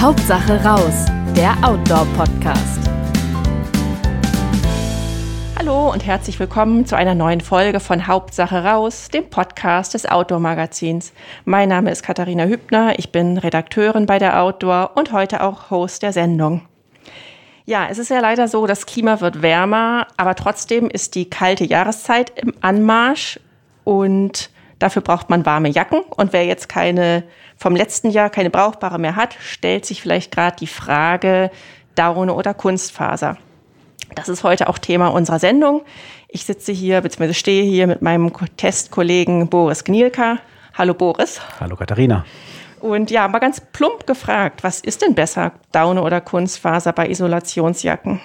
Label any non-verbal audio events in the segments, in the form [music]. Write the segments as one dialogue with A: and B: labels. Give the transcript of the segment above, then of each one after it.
A: Hauptsache raus, der Outdoor-Podcast.
B: Hallo und herzlich willkommen zu einer neuen Folge von Hauptsache raus, dem Podcast des Outdoor-Magazins. Mein Name ist Katharina Hübner, ich bin Redakteurin bei der Outdoor und heute auch Host der Sendung. Ja, es ist ja leider so, das Klima wird wärmer, aber trotzdem ist die kalte Jahreszeit im Anmarsch und dafür braucht man warme Jacken. Und wer jetzt keine vom letzten Jahr keine brauchbare mehr hat, stellt sich vielleicht gerade die Frage Daune oder Kunstfaser. Das ist heute auch Thema unserer Sendung. Ich sitze hier bzw. stehe hier mit meinem Testkollegen Boris Gnielka. Hallo Boris.
C: Hallo Katharina.
B: Und ja, mal ganz plump gefragt, was ist denn besser, Daune oder Kunstfaser bei Isolationsjacken?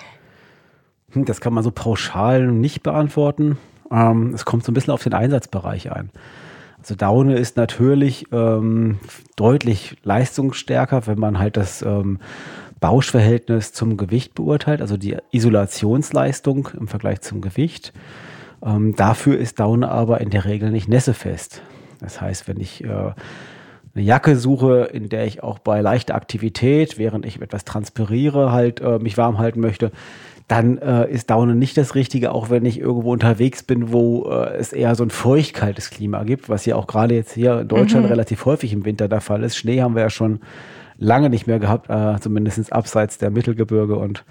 C: Hm, das kann man so pauschal nicht beantworten. Ähm, es kommt so ein bisschen auf den Einsatzbereich ein. Also Daune ist natürlich ähm, deutlich leistungsstärker, wenn man halt das ähm, Bauschverhältnis zum Gewicht beurteilt, also die Isolationsleistung im Vergleich zum Gewicht. Ähm, dafür ist Daune aber in der Regel nicht nässefest. Das heißt, wenn ich äh, eine Jacke suche, in der ich auch bei leichter Aktivität, während ich etwas transpiriere, halt äh, mich warm halten möchte, dann äh, ist Daune nicht das Richtige, auch wenn ich irgendwo unterwegs bin, wo äh, es eher so ein feuchtkaltes Klima gibt, was ja auch gerade jetzt hier in Deutschland mhm. relativ häufig im Winter der Fall ist. Schnee haben wir ja schon lange nicht mehr gehabt, äh, zumindest abseits der Mittelgebirge und,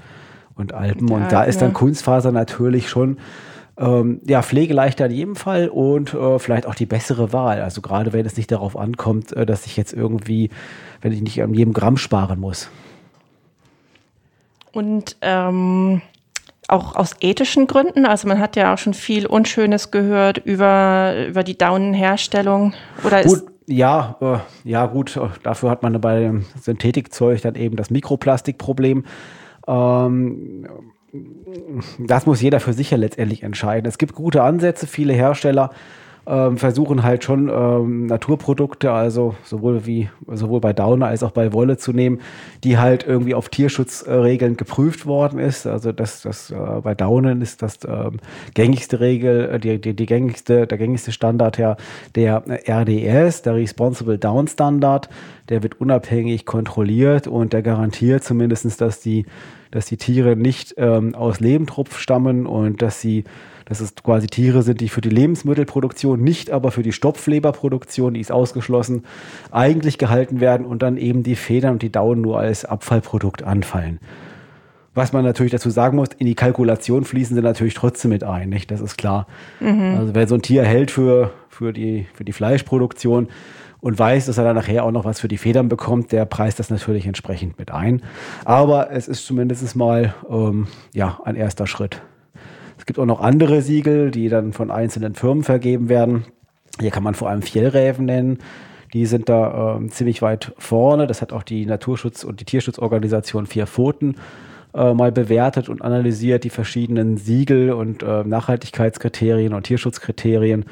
C: und Alpen. Ja, und da ist dann Kunstfaser natürlich schon ähm, ja, pflegeleichter in jedem Fall und äh, vielleicht auch die bessere Wahl. Also gerade wenn es nicht darauf ankommt, äh, dass ich jetzt irgendwie, wenn ich nicht an jedem Gramm sparen muss.
B: Und ähm, auch aus ethischen Gründen, also man hat ja auch schon viel Unschönes gehört über, über die Daunenherstellung. Oder
C: Gut, ja, äh, ja gut, dafür hat man bei dem Synthetikzeug dann eben das Mikroplastikproblem. Ähm, das muss jeder für sich ja letztendlich entscheiden. Es gibt gute Ansätze, viele Hersteller ähm, versuchen halt schon ähm, Naturprodukte, also sowohl wie sowohl bei Downer als auch bei Wolle zu nehmen, die halt irgendwie auf Tierschutzregeln geprüft worden ist. Also das, das äh, bei Daunen ist das ähm, gängigste Regel, äh, die, die, die gängigste, der gängigste Standard ja der RDS, der Responsible Down Standard. Der wird unabhängig kontrolliert und der garantiert zumindestens, dass die, dass die Tiere nicht ähm, aus Lebendrupf stammen und dass sie dass es quasi Tiere sind, die für die Lebensmittelproduktion, nicht aber für die Stopfleberproduktion, die ist ausgeschlossen, eigentlich gehalten werden und dann eben die Federn und die Daunen nur als Abfallprodukt anfallen. Was man natürlich dazu sagen muss, in die Kalkulation fließen sie natürlich trotzdem mit ein, nicht? Das ist klar. Mhm. Also wer so ein Tier hält für, für, die, für die Fleischproduktion und weiß, dass er dann nachher auch noch was für die Federn bekommt, der preist das natürlich entsprechend mit ein. Aber es ist zumindest mal ähm, ja, ein erster Schritt. Es gibt auch noch andere Siegel, die dann von einzelnen Firmen vergeben werden. Hier kann man vor allem Fjellräven nennen. Die sind da äh, ziemlich weit vorne. Das hat auch die Naturschutz- und die Tierschutzorganisation Vier Pfoten äh, mal bewertet und analysiert, die verschiedenen Siegel und äh, Nachhaltigkeitskriterien und Tierschutzkriterien.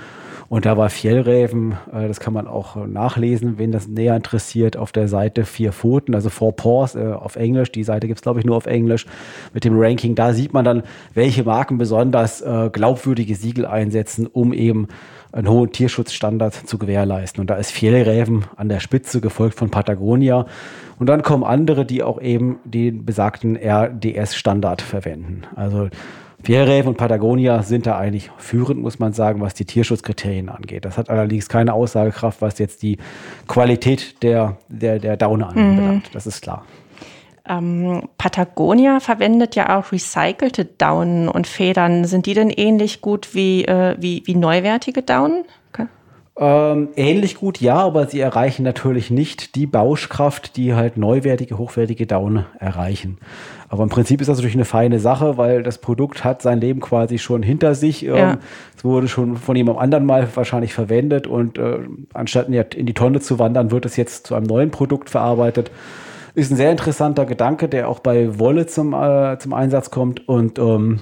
C: Und da war Fjellräven, äh, das kann man auch nachlesen, wen das näher interessiert, auf der Seite Vier Pfoten, also Four Paws äh, auf Englisch. Die Seite gibt es, glaube ich, nur auf Englisch mit dem Ranking. Da sieht man dann, welche Marken besonders äh, glaubwürdige Siegel einsetzen, um eben einen hohen Tierschutzstandard zu gewährleisten. Und da ist Fjellräven an der Spitze, gefolgt von Patagonia. Und dann kommen andere, die auch eben den besagten RDS-Standard verwenden. Also Fjellräven und Patagonia sind da eigentlich führend, muss man sagen, was die Tierschutzkriterien angeht. Das hat allerdings keine Aussagekraft, was jetzt die Qualität der, der, der Daune anbelangt. Mhm. Das ist klar.
B: Ähm, Patagonia verwendet ja auch recycelte Daunen und Federn. Sind die denn ähnlich gut wie, äh, wie, wie neuwertige Daunen?
C: Ähm, ähnlich gut, ja, aber sie erreichen natürlich nicht die Bauschkraft, die halt neuwertige, hochwertige Daune erreichen. Aber im Prinzip ist das natürlich eine feine Sache, weil das Produkt hat sein Leben quasi schon hinter sich. Ähm, ja. Es wurde schon von jemandem anderen mal wahrscheinlich verwendet und äh, anstatt in die Tonne zu wandern, wird es jetzt zu einem neuen Produkt verarbeitet. Ist ein sehr interessanter Gedanke, der auch bei Wolle zum, äh, zum Einsatz kommt und ähm,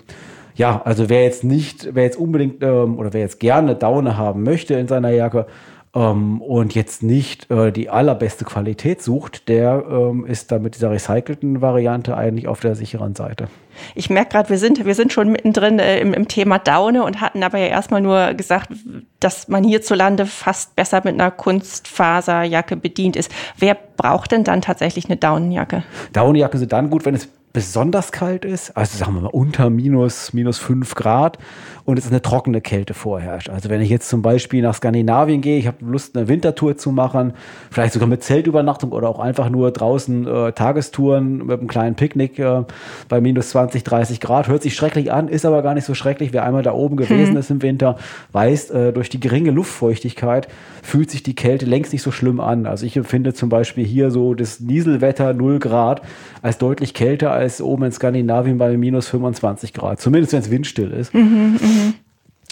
C: ja, also wer jetzt nicht, wer jetzt unbedingt ähm, oder wer jetzt gerne Daune haben möchte in seiner Jacke ähm, und jetzt nicht äh, die allerbeste Qualität sucht, der ähm, ist da mit dieser recycelten Variante eigentlich auf der sicheren Seite.
B: Ich merke gerade, wir sind, wir sind schon mittendrin äh, im, im Thema Daune und hatten aber ja erstmal nur gesagt, dass man hierzulande fast besser mit einer Kunstfaserjacke bedient ist. Wer braucht denn dann tatsächlich eine Daunenjacke?
C: Daunenjacke sind dann gut, wenn es besonders kalt ist, also sagen wir mal unter minus, minus fünf Grad und es ist eine trockene Kälte vorherrscht. Also wenn ich jetzt zum Beispiel nach Skandinavien gehe, ich habe Lust, eine Wintertour zu machen, vielleicht sogar mit Zeltübernachtung oder auch einfach nur draußen äh, Tagestouren mit einem kleinen Picknick äh, bei minus 20, 30 Grad, hört sich schrecklich an, ist aber gar nicht so schrecklich. Wer einmal da oben gewesen hm. ist im Winter, weiß, äh, durch die geringe Luftfeuchtigkeit fühlt sich die Kälte längst nicht so schlimm an. Also ich empfinde zum Beispiel hier so das Nieselwetter 0 Grad als deutlich kälter als oben in Skandinavien bei minus 25 Grad, zumindest wenn es windstill ist. Mhm, mh.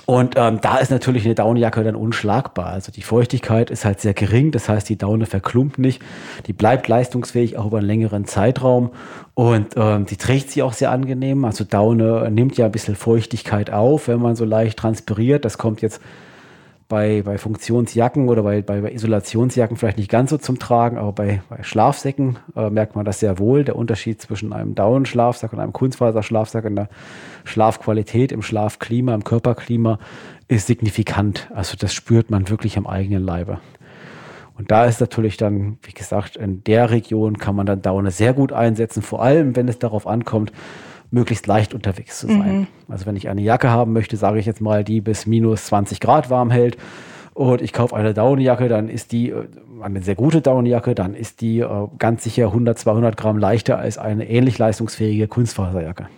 C: Und ähm, da ist natürlich eine Daunenjacke dann unschlagbar. Also die Feuchtigkeit ist halt sehr gering, das heißt, die Daune verklumpt nicht, die bleibt leistungsfähig auch über einen längeren Zeitraum und ähm, die trägt sie auch sehr angenehm. Also Daune nimmt ja ein bisschen Feuchtigkeit auf, wenn man so leicht transpiriert. Das kommt jetzt bei, bei Funktionsjacken oder bei, bei, Isolationsjacken vielleicht nicht ganz so zum Tragen, aber bei, bei Schlafsäcken äh, merkt man das sehr wohl. Der Unterschied zwischen einem Daunenschlafsack und einem Kunstfaserschlafsack in der Schlafqualität, im Schlafklima, im Körperklima ist signifikant. Also das spürt man wirklich am eigenen Leibe. Und da ist natürlich dann, wie gesagt, in der Region kann man dann Daune sehr gut einsetzen, vor allem wenn es darauf ankommt, möglichst leicht unterwegs zu sein. Mhm. Also wenn ich eine Jacke haben möchte, sage ich jetzt mal, die bis minus 20 Grad warm hält und ich kaufe eine Daunenjacke, dann ist die, äh, eine sehr gute Daunenjacke, dann ist die äh, ganz sicher 100, 200 Gramm leichter als eine ähnlich leistungsfähige Kunstfaserjacke.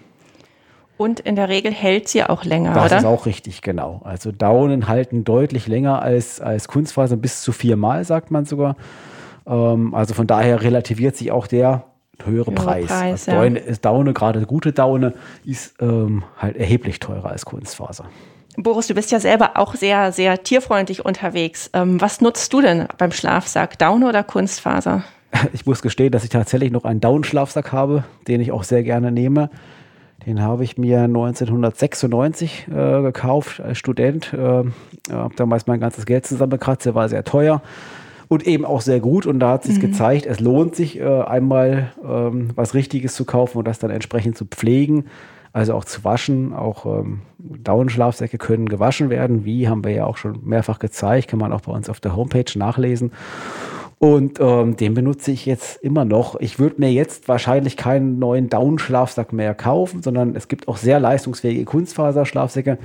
B: Und in der Regel hält sie auch länger,
C: das
B: oder?
C: Das ist auch richtig, genau. Also Daunen halten deutlich länger als, als Kunstfaser, bis zu viermal, sagt man sogar. Ähm, also von daher relativiert sich auch der höhere Preis. Preis also ja. ist Daune, gerade gute Daune, ist ähm, halt erheblich teurer als Kunstfaser.
B: Boris, du bist ja selber auch sehr, sehr tierfreundlich unterwegs. Ähm, was nutzt du denn beim Schlafsack? Daune oder Kunstfaser? [laughs]
C: Ich muss gestehen, dass ich tatsächlich noch einen Daunenschlafsack habe, den ich auch sehr gerne nehme. Den habe ich mir 1996 äh, gekauft als Student. Äh, habe damals mein ganzes Geld zusammengekratzt, der war sehr teuer und eben auch sehr gut. Und da hat sich mhm. gezeigt, es lohnt sich, äh, einmal ähm, was Richtiges zu kaufen und das dann entsprechend zu pflegen. Also auch zu waschen, auch ähm, Daunenschlafsäcke können gewaschen werden. Wie haben wir ja auch schon mehrfach gezeigt, kann man auch bei uns auf der Homepage nachlesen. Und ähm, den benutze ich jetzt immer noch. Ich würde mir jetzt wahrscheinlich keinen neuen Daunenschlafsack mehr kaufen, sondern es gibt auch sehr leistungsfähige Kunstfaserschlafsäcke,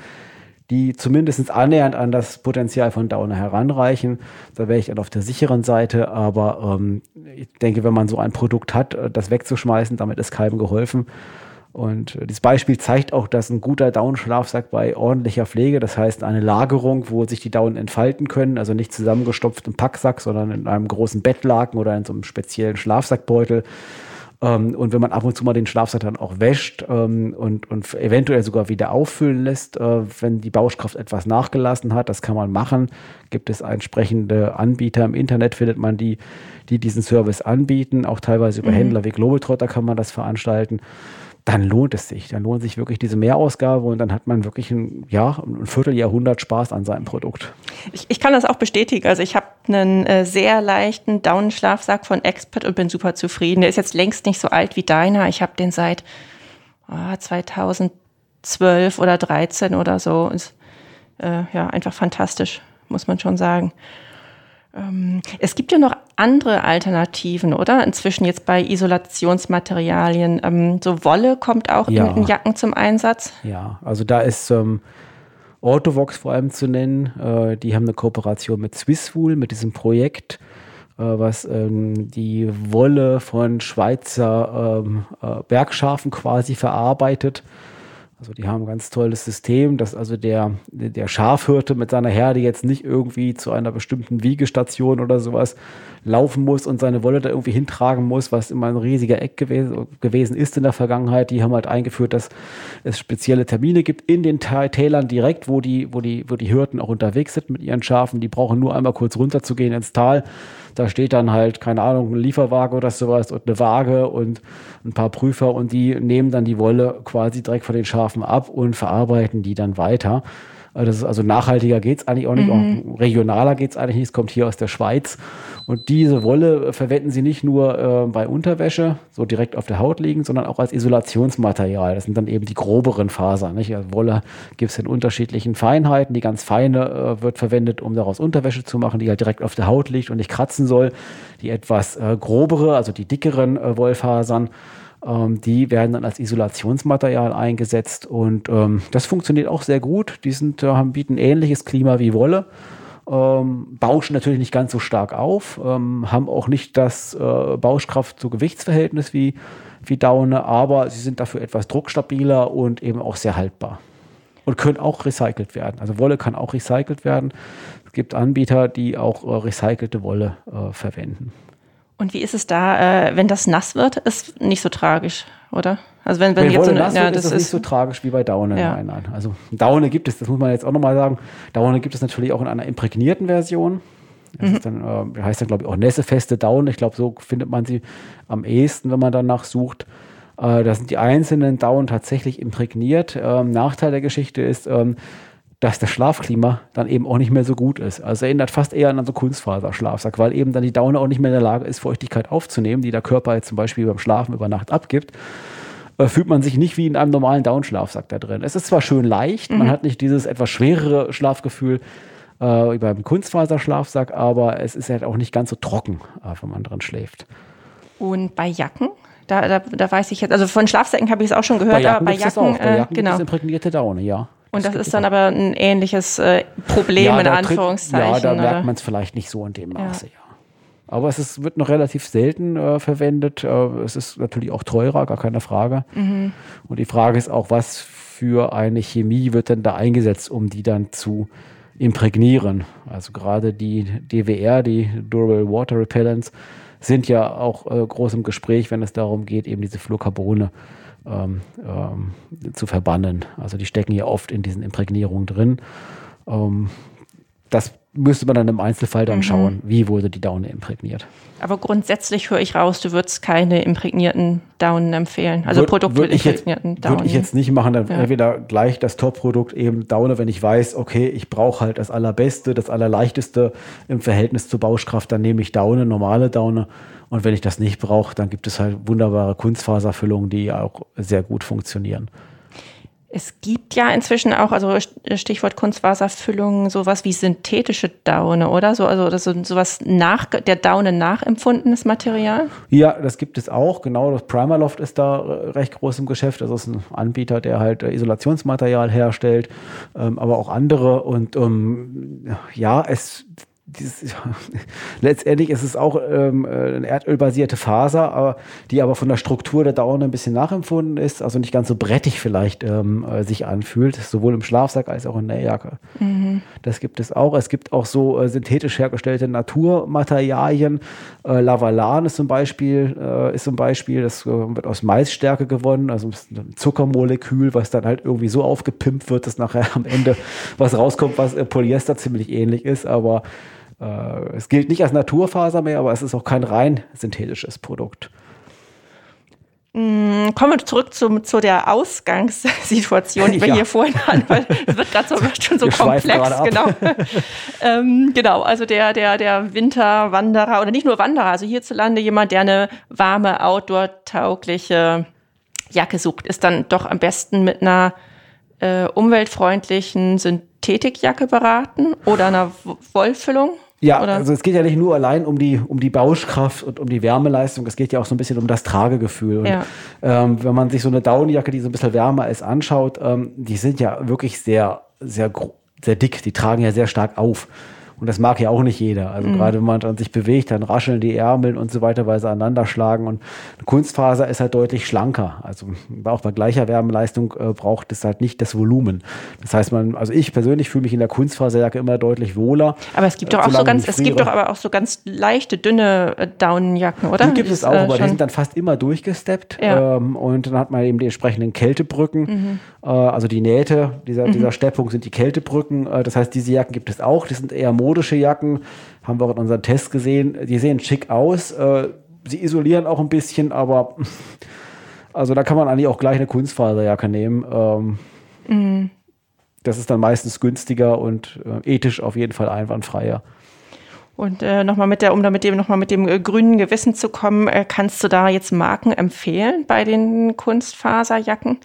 C: die zumindest annähernd an das Potenzial von Downer heranreichen. Da wäre ich dann auf der sicheren Seite, aber ähm, ich denke, wenn man so ein Produkt hat, äh, das wegzuschmeißen, damit ist keinem geholfen. Und äh, dieses Beispiel zeigt auch, dass ein guter Down-Schlafsack bei ordentlicher Pflege, das heißt eine Lagerung, wo sich die Daunen entfalten können, also nicht zusammengestopft im Packsack, sondern in einem großen Bettlaken oder in so einem speziellen Schlafsackbeutel, ähm, und wenn man ab und zu mal den Schlafsack dann auch wäscht ähm, und, und eventuell sogar wieder auffüllen lässt, äh, wenn die Bauschkraft etwas nachgelassen hat, das kann man machen. Gibt es entsprechende Anbieter im Internet, findet man die, die diesen Service anbieten. Auch teilweise über mhm. Händler wie Globetrotter kann man das veranstalten dann lohnt es sich. Dann lohnt sich wirklich diese Mehrausgabe und dann hat man wirklich ein, ja, ein Vierteljahrhundert Spaß an seinem Produkt.
B: Ich, ich kann das auch bestätigen. Also ich habe einen äh, sehr leichten Daunenschlafsack von Expert und bin super zufrieden. Der ist jetzt längst nicht so alt wie deiner. Ich habe den seit oh, 2012 oder 13 oder so. Ist äh, ja einfach fantastisch, muss man schon sagen. Ähm, es gibt ja noch andere Alternativen, oder? Inzwischen jetzt bei Isolationsmaterialien. Ähm, so Wolle kommt auch ja. in, in, Jacken zum Einsatz.
C: Ja, also da ist ähm, Autovox vor allem zu nennen. Äh, die haben eine Kooperation mit Swisswool, mit diesem Projekt, äh, was ähm, die Wolle von Schweizer ähm, äh, Bergschafen quasi verarbeitet also die haben ein ganz tolles System, dass also der, der Schafhirte mit seiner Herde jetzt nicht irgendwie zu einer bestimmten Wiegestation oder sowas laufen muss und seine Wolle da irgendwie hintragen muss, was immer ein riesiger Eck gewesen, gewesen ist in der Vergangenheit. Die haben halt eingeführt, dass es spezielle Termine gibt in den Tälern direkt, wo die, wo die, wo die Hirten auch unterwegs sind mit ihren Schafen. Die brauchen nur einmal kurz runterzugehen ins Tal da steht dann halt, keine Ahnung, ein Lieferwagen oder sowas und eine Waage und ein paar Prüfer und die nehmen dann die Wolle quasi direkt von den Schafen ab und verarbeiten die dann weiter. Äh, das ist also nachhaltiger geht es eigentlich auch nicht, mhm. auch regionaler geht es eigentlich nicht. Es kommt hier aus der Schweiz. Und diese Wolle verwenden sie nicht nur äh, bei Unterwäsche, so direkt auf der Haut liegen, sondern auch als Isolationsmaterial. Das sind dann eben die groberen Fasern. Nicht? Also Wolle gibt es in unterschiedlichen Feinheiten. Die ganz feine äh, wird verwendet, um daraus Unterwäsche zu machen, die halt direkt auf der Haut liegt und nicht kratzen soll. Die etwas äh, grobere, also die dickeren äh, Wollfasern, ähm, die werden dann als Isolationsmaterial eingesetzt und ähm, das funktioniert auch sehr gut. Die sind, äh, bieten ähnliches Klima wie Wolle ähm, bauschen natürlich nicht ganz so stark auf, ähm, haben auch nicht das äh, Bauschkraft zu Gewichtsverhältnis wie, wie Daune, aber sie sind dafür etwas druckstabiler und eben auch sehr haltbar. Und können auch recycelt werden. Also Wolle kann auch recycelt werden. Es gibt Anbieter, die auch äh, recycelte Wolle äh, verwenden.
B: Und wie ist es da, äh, wenn das nass wird? Ist nicht so tragisch, oder?
C: Also wenn, wenn, wenn jetzt so eine, nass ja, wird, das ist das nicht so tragisch wie bei Daune. Ja. Nein, nein. Also Daune gibt es, das muss man jetzt auch nochmal sagen. Daune gibt es natürlich auch in einer imprägnierten Version. Das mhm. dann, äh, heißt dann, glaube ich, auch nässefeste Daune. Ich glaube, so findet man sie am ehesten, wenn man danach sucht. Äh, da sind die einzelnen Daunen tatsächlich imprägniert. Ähm, Nachteil der Geschichte ist, ähm, dass das Schlafklima dann eben auch nicht mehr so gut ist. Also erinnert fast eher an so Kunstfaserschlafsack, weil eben dann die Daune auch nicht mehr in der Lage ist, Feuchtigkeit aufzunehmen, die der Körper jetzt zum Beispiel beim Schlafen über Nacht abgibt äh, fühlt man sich nicht wie in einem normalen Downschlafsack da drin. Es ist zwar schön leicht, mhm. man hat nicht dieses etwas schwerere Schlafgefühl äh, wie beim Kunstfaserschlafsack, aber es ist halt auch nicht ganz so trocken, äh, wenn man drin schläft.
B: Und bei Jacken? Da, da, da weiß ich jetzt, also von Schlafsäcken habe ich es auch schon gehört, bei
C: Jacken aber bei Jacken, bei Jacken äh, genau. imprägnierte Daune, ja.
B: Und das, das ist dann aber ein ähnliches äh, Problem ja, in Anführungszeichen.
C: Ja, da merkt man es vielleicht nicht so in dem Maße, ja. ja. Aber es ist, wird noch relativ selten äh, verwendet. Äh, es ist natürlich auch teurer, gar keine Frage. Mhm. Und die Frage ist auch, was für eine Chemie wird denn da eingesetzt, um die dann zu imprägnieren? Also gerade die DWR, die Durable Water Repellents, sind ja auch äh, groß im Gespräch, wenn es darum geht, eben diese Fluorcarbone ähm, ähm, zu verbannen. Also die stecken ja oft in diesen Imprägnierungen drin. Ähm, das müsste man dann im Einzelfall dann mhm. schauen, wie wurde die Daune imprägniert.
B: Aber grundsätzlich höre ich raus, du würdest keine imprägnierten Daunen empfehlen. Also Würd, Produkte
C: würd mit imprägnierten Daunen. Würde ich jetzt nicht machen, dann ja. entweder gleich das Top-Produkt eben Daune, wenn ich weiß, okay, ich brauche halt das Allerbeste, das Allerleichteste im Verhältnis zur Bauschkraft, dann nehme ich Daune, normale Daune. Und wenn ich das nicht brauche, dann gibt es halt wunderbare Kunstfaserfüllungen, die auch sehr gut funktionieren.
B: Es gibt ja inzwischen auch, also Stichwort Kunstwasserfüllung, sowas wie synthetische Daune, oder? So, also das ist sowas nach der Daune nachempfundenes Material?
C: Ja, das gibt es auch. Genau, das Primerloft ist da recht groß im Geschäft. Das ist ein Anbieter, der halt Isolationsmaterial herstellt, ähm, aber auch andere. Und ähm, ja, es dieses, [laughs] letztendlich ist es auch ähm, äh, eine erdölbasierte Faser, aber, die aber von der Struktur der Daune ein bisschen nachempfunden ist, also nicht ganz so brettig vielleicht ähm, äh, sich anfühlt, sowohl im Schlafsack als auch in der Jacke. Mhm. Das gibt es auch. Es gibt auch so äh, synthetisch hergestellte Naturmaterialien. Äh, Lavalan ist zum Beispiel, äh, ist zum Beispiel, das äh, wird aus Maisstärke gewonnen, also ein Zuckermolekül, was dann halt irgendwie so aufgepimpt wird, dass nachher am Ende was rauskommt, was Polyester ziemlich ähnlich ist, aber äh, es gilt nicht als Naturfaser mehr, aber es ist auch kein rein synthetisches Produkt.
B: Mm, kommen wir zurück zum, zu der Ausgangssituation, die wir [laughs] ja. hier vorhin hatten, weil es wird gerade so, schon so wir komplex. Genau. [laughs] ähm, genau, also der, der, der Winterwanderer oder nicht nur Wanderer, also hierzulande jemand, der eine warme, outdoor-taugliche Jacke sucht, ist dann doch am besten mit einer äh, umweltfreundlichen Synthetikjacke beraten oder einer Wollfüllung?
C: Ja, Oder? also es geht ja nicht nur allein um die, um die Bauschkraft und um die Wärmeleistung, es geht ja auch so ein bisschen um das Tragegefühl. Und, ja. ähm, wenn man sich so eine Daunenjacke, die so ein bisschen wärmer ist, anschaut, ähm, die sind ja wirklich sehr, sehr, sehr dick, die tragen ja sehr stark auf. Und das mag ja auch nicht jeder. Also mhm. gerade wenn man dann sich bewegt, dann rascheln die Ärmel und so weiter, weil sie aneinander schlagen. Und Kunstfaser ist halt deutlich schlanker. Also auch bei gleicher Wärmeleistung äh, braucht es halt nicht das Volumen. Das heißt, man, also ich persönlich fühle mich in der Kunstfaserjacke immer deutlich wohler.
B: Aber es gibt doch auch so ganz, es gibt doch aber auch so ganz leichte, dünne äh, Daunenjacken, oder?
C: Die gibt es auch, äh, aber die sind dann fast immer durchgesteppt. Ja. Ähm, und dann hat man eben die entsprechenden Kältebrücken. Mhm. Äh, also die Nähte dieser, mhm. dieser Steppung sind die Kältebrücken. Äh, das heißt, diese Jacken gibt es auch. Die sind eher modische Jacken. Haben wir auch in unserem Test gesehen. Die sehen schick aus. Äh, sie isolieren auch ein bisschen, aber [laughs] also da kann man eigentlich auch gleich eine Kunstfaserjacke nehmen. Ähm, mhm. das ist dann meistens günstiger und äh, ethisch auf jeden Fall einwandfreier.
B: Und äh, nochmal mit der, um da mit dem nochmal mit dem äh, grünen Gewissen zu kommen, äh, kannst du da jetzt Marken empfehlen bei den Kunstfaserjacken?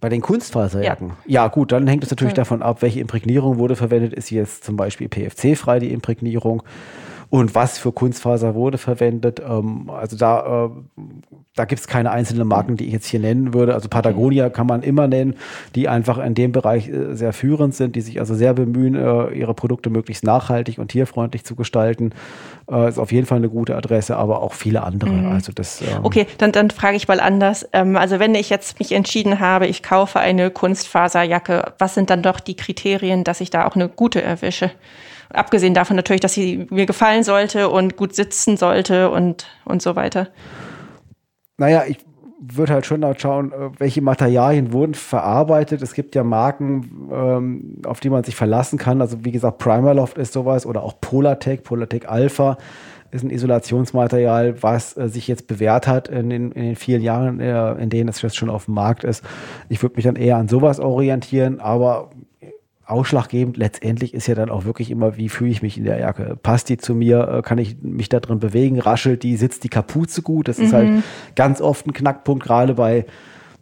C: Bei den Kunstfaserjacken? Ja, ja gut, dann hängt es natürlich davon ab, welche Imprägnierung wurde verwendet. Ist jetzt zum Beispiel PFC-frei die Imprägnierung? Und was für Kunstfaser wurde verwendet. Ähm, also da, äh, da gibt es keine einzelnen Marken, die ich jetzt hier nennen würde. Also Patagonia kann man immer nennen, die einfach in dem Bereich äh, sehr führend sind, die sich also sehr bemühen, äh, ihre Produkte möglichst nachhaltig und tierfreundlich zu gestalten. Äh, ist auf jeden Fall eine gute Adresse, aber auch viele andere. Mhm. Also das,
B: ähm okay, dann, dann frage ich mal anders. Ähm, also wenn ich jetzt mich entschieden habe, ich kaufe eine Kunstfaserjacke, was sind dann doch die Kriterien, dass ich da auch eine gute erwische? Abgesehen davon natürlich, dass sie mir gefallen sollte und gut sitzen sollte und, und so weiter.
C: Naja, ich würde halt schon schauen, äh, welche Materialien wurden verarbeitet. Es gibt ja Marken, ähm, auf die man sich verlassen kann. Also wie gesagt, Primerloft ist sowas oder auch Polartec, Polartec Alpha ist ein Isolationsmaterial, was äh, sich jetzt bewährt hat in den, in den vielen Jahren, äh, in denen es jetzt schon auf dem Markt ist. Ich würde mich dann eher an sowas orientieren, aber ausschlaggebend letztendlich ist ja dann auch wirklich immer, wie fühle ich mich in der Jacke? Passt die zu mir? Äh, kann ich mich da drin bewegen? Raschelt die? Sitzt die Kapuze gut? Das mhm. ist halt mhm. ganz oft ein Knackpunkt, gerade bei,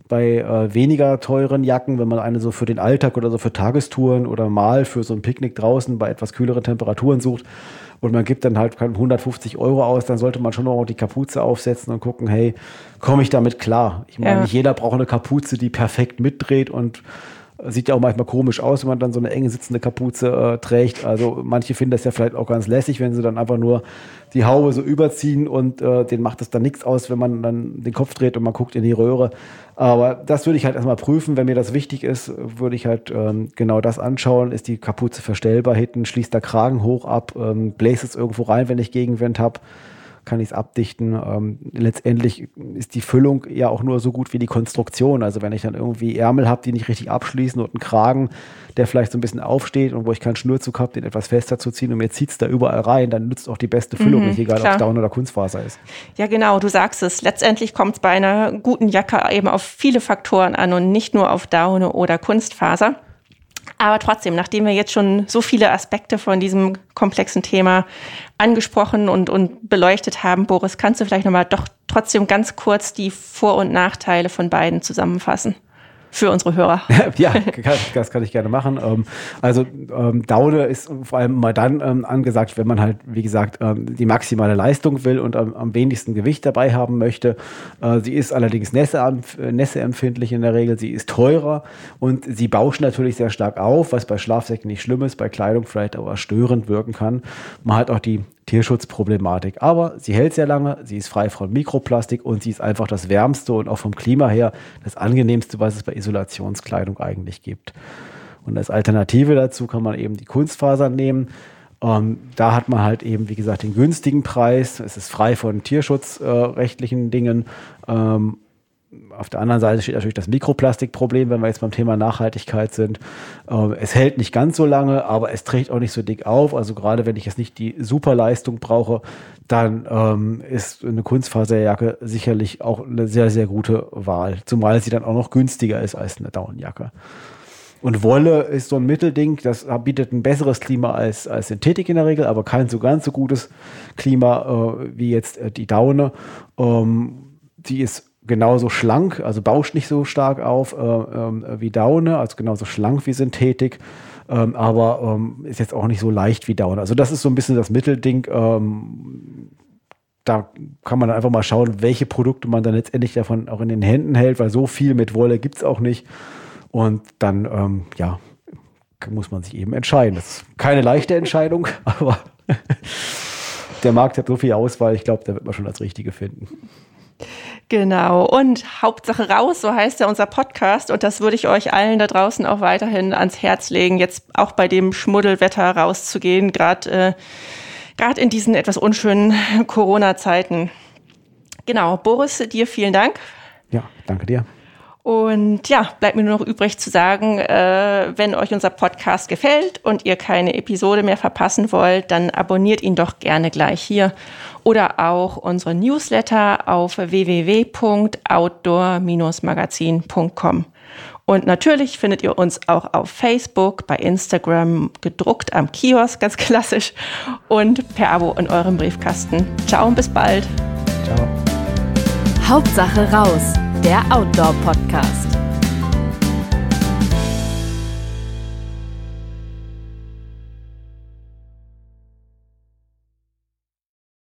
C: bei äh, weniger teuren Jacken, wenn man eine so für den Alltag oder so für Tagestouren oder mal für so ein Picknick draußen bei etwas kühleren Temperaturen sucht und man gibt dann halt 150 Euro aus, dann sollte man schon noch die Kapuze aufsetzen und gucken, hey, komme ich damit klar? Ich meine, ja. nicht jeder braucht eine Kapuze, die perfekt mitdreht und Sieht ja auch manchmal komisch aus, wenn man dann so eine enge sitzende Kapuze äh, trägt. Also manche finden das ja vielleicht auch ganz lässig, wenn sie dann einfach nur die Haube so überziehen und äh, denen macht es dann nichts aus, wenn man dann den Kopf dreht und man guckt in die Röhre. Aber das würde ich halt erstmal prüfen. Wenn mir das wichtig ist, würde ich halt ähm, genau das anschauen. Ist die Kapuze verstellbar hinten? Schließt der Kragen hoch ab? Ähm, bläst es irgendwo rein, wenn ich Gegenwind habe? Kann ich es abdichten. Ähm, letztendlich ist die Füllung ja auch nur so gut wie die Konstruktion. Also wenn ich dann irgendwie Ärmel habe, die nicht richtig abschließen und einen Kragen, der vielleicht so ein bisschen aufsteht und wo ich keinen Schnürzug habe, den etwas fester zu ziehen und mir zieht es da überall rein, dann nützt auch die beste Füllung mhm, nicht, egal ob es Down oder Kunstfaser ist.
B: Ja, genau, du sagst es. Letztendlich kommt es bei einer guten Jacke eben auf viele Faktoren an und nicht nur auf Down oder Kunstfaser. Aber trotzdem, nachdem wir jetzt schon so viele Aspekte von diesem komplexen Thema angesprochen und, und beleuchtet haben, Boris, kannst du vielleicht nochmal doch trotzdem ganz kurz die Vor- und Nachteile von beiden zusammenfassen? Für unsere Hörer. [laughs]
C: ja, das kann ich gerne machen. Ähm, also ähm, Daune ist vor allem mal dann ähm, angesagt, wenn man halt, wie gesagt, die maximale Leistung will und am wenigsten Gewicht dabei haben möchte. Äh, sie ist allerdings nässeempfindlich in der Regel. Sie ist teurer und sie bauscht natürlich sehr stark auf, was bei Schlafsäcken nicht schlimm ist, bei Kleidung vielleicht aber störend wirken kann. Man hat auch die Tierschutzproblematik. Aber sie hält sehr lange, sie ist frei von Mikroplastik und sie ist einfach das Wärmste und auch vom Klima her das Angenehmste, was es bei Isolationskleidung eigentlich gibt. Und als Alternative dazu kann man eben die Kunstfasern nehmen. Ähm, da hat man halt eben, wie gesagt, den günstigen Preis. Es ist frei von tierschutzrechtlichen äh, Dingen. Ähm, auf der anderen Seite steht natürlich das Mikroplastikproblem, wenn wir jetzt beim Thema Nachhaltigkeit sind. Ähm, es hält nicht ganz so lange, aber es trägt auch nicht so dick auf. Also gerade wenn ich jetzt nicht die Superleistung brauche, dann ähm, ist eine Kunstfaserjacke sicherlich auch eine sehr, sehr gute Wahl. Zumal sie dann auch noch günstiger ist als eine Daunenjacke. Und Wolle ist so ein Mittelding, das bietet ein besseres Klima als, als Synthetik in der Regel, aber kein so ganz so gutes Klima äh, wie jetzt äh, die Daune. Ähm, die ist genauso schlank, also bauscht nicht so stark auf äh, äh, wie Daune, also genauso schlank wie Synthetik, ähm, aber ähm, ist jetzt auch nicht so leicht wie Daune. Also das ist so ein bisschen das Mittelding. Ähm, da kann man dann einfach mal schauen, welche Produkte man dann letztendlich davon auch in den Händen hält, weil so viel mit Wolle gibt es auch nicht. Und dann, ähm, ja, muss man sich eben entscheiden. Das ist keine leichte Entscheidung, [laughs] aber [laughs] der Markt hat so viel Auswahl, ich glaube, da wird man schon das Richtige finden.
B: Genau. Und Hauptsache raus, so heißt ja unser Podcast. Und das würde ich euch allen da draußen auch weiterhin ans Herz legen, jetzt auch bei dem Schmuddelwetter rauszugehen, gerade äh, gerade in diesen etwas unschönen Corona-Zeiten. Genau. Boris, dir vielen Dank.
C: Ja, danke dir.
B: Und ja, bleibt mir nur noch übrig zu sagen, äh, wenn euch unser Podcast gefällt und ihr keine Episode mehr verpassen wollt, dann abonniert ihn doch gerne gleich hier oder auch unsere Newsletter auf www.outdoor-magazin.com. Und natürlich findet ihr uns auch auf Facebook, bei Instagram, gedruckt am Kiosk, ganz klassisch, und per Abo in eurem Briefkasten. Ciao und bis bald.
C: Ciao.
A: Hauptsache raus, der Outdoor-Podcast.